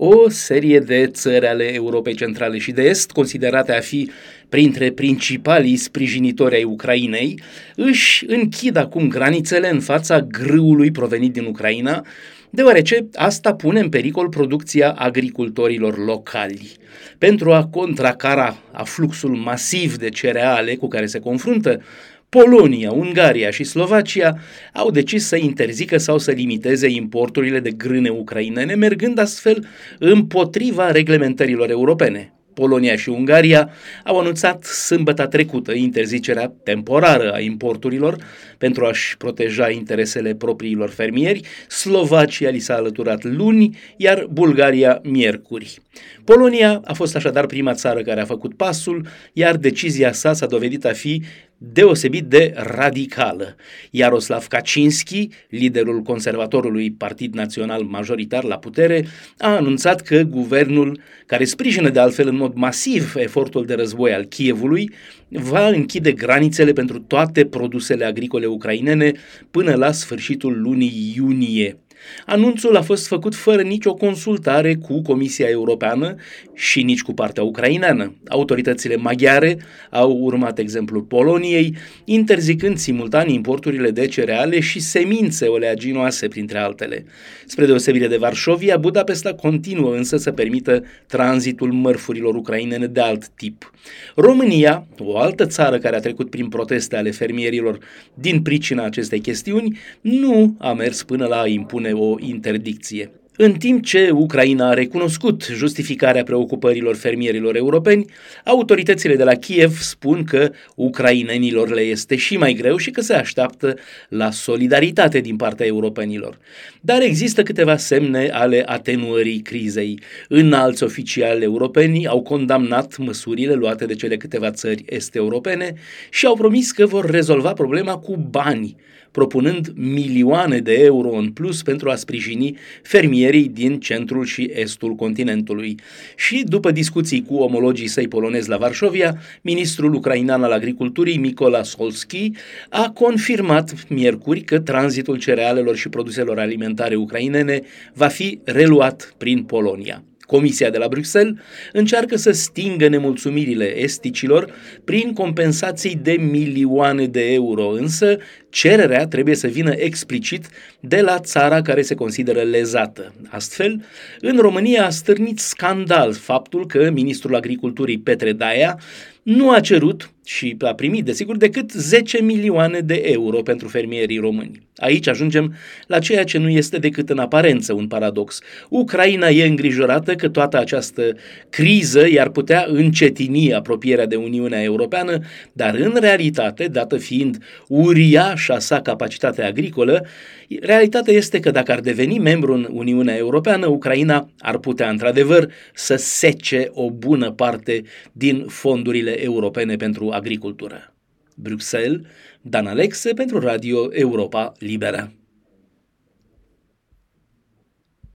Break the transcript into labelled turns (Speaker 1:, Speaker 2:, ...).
Speaker 1: O serie de țări ale Europei Centrale și de Est, considerate a fi printre principalii sprijinitori ai Ucrainei, își închid acum granițele în fața grâului provenit din Ucraina, deoarece asta pune în pericol producția agricultorilor locali. Pentru a contracara afluxul masiv de cereale cu care se confruntă, Polonia, Ungaria și Slovacia au decis să interzică sau să limiteze importurile de grâne ucrainene, mergând astfel împotriva reglementărilor europene. Polonia și Ungaria au anunțat sâmbătă trecută interzicerea temporară a importurilor pentru a-și proteja interesele propriilor fermieri. Slovacia li s-a alăturat luni, iar Bulgaria miercuri. Polonia a fost așadar prima țară care a făcut pasul, iar decizia sa s-a dovedit a fi deosebit de radicală. Iaroslav Kaczynski, liderul conservatorului Partid Național majoritar la putere, a anunțat că guvernul, care sprijină de altfel în mod masiv efortul de război al Kievului, va închide granițele pentru toate produsele agricole ucrainene până la sfârșitul lunii iunie. Anunțul a fost făcut fără nicio consultare cu Comisia Europeană și nici cu partea ucraineană. Autoritățile maghiare au urmat exemplul Poloniei, interzicând simultan importurile de cereale și semințe oleaginoase, printre altele. Spre deosebire de Varșovia, Budapesta continuă însă să permită tranzitul mărfurilor ucrainene de alt tip. România, o altă țară care a trecut prin proteste ale fermierilor din pricina acestei chestiuni, nu a mers până la a impune o interdicție. În timp ce Ucraina a recunoscut justificarea preocupărilor fermierilor europeni, autoritățile de la Kiev spun că ucrainenilor le este și mai greu și că se așteaptă la solidaritate din partea europenilor. Dar există câteva semne ale atenuării crizei. Înalți oficiali europeni au condamnat măsurile luate de cele câteva țări est-europene și au promis că vor rezolva problema cu bani propunând milioane de euro în plus pentru a sprijini fermierii din centrul și estul continentului. Și după discuții cu omologii săi polonezi la Varșovia, ministrul ucrainean al agriculturii, Mikola Solski, a confirmat miercuri că tranzitul cerealelor și produselor alimentare ucrainene va fi reluat prin Polonia. Comisia de la Bruxelles încearcă să stingă nemulțumirile esticilor prin compensații de milioane de euro, însă cererea trebuie să vină explicit de la țara care se consideră lezată. Astfel, în România a stârnit scandal faptul că ministrul agriculturii Petre Daia nu a cerut și a primit, desigur, decât 10 milioane de euro pentru fermierii români. Aici ajungem la ceea ce nu este decât în aparență un paradox. Ucraina e îngrijorată că toată această criză i-ar putea încetini apropierea de Uniunea Europeană, dar în realitate, dată fiind uriașa sa capacitate agricolă, realitatea este că dacă ar deveni membru în Uniunea Europeană, Ucraina ar putea într-adevăr să sece o bună parte din fondurile europene pentru agricultură. Bruxelles, Dan Alexe pentru Radio Europa Liberă.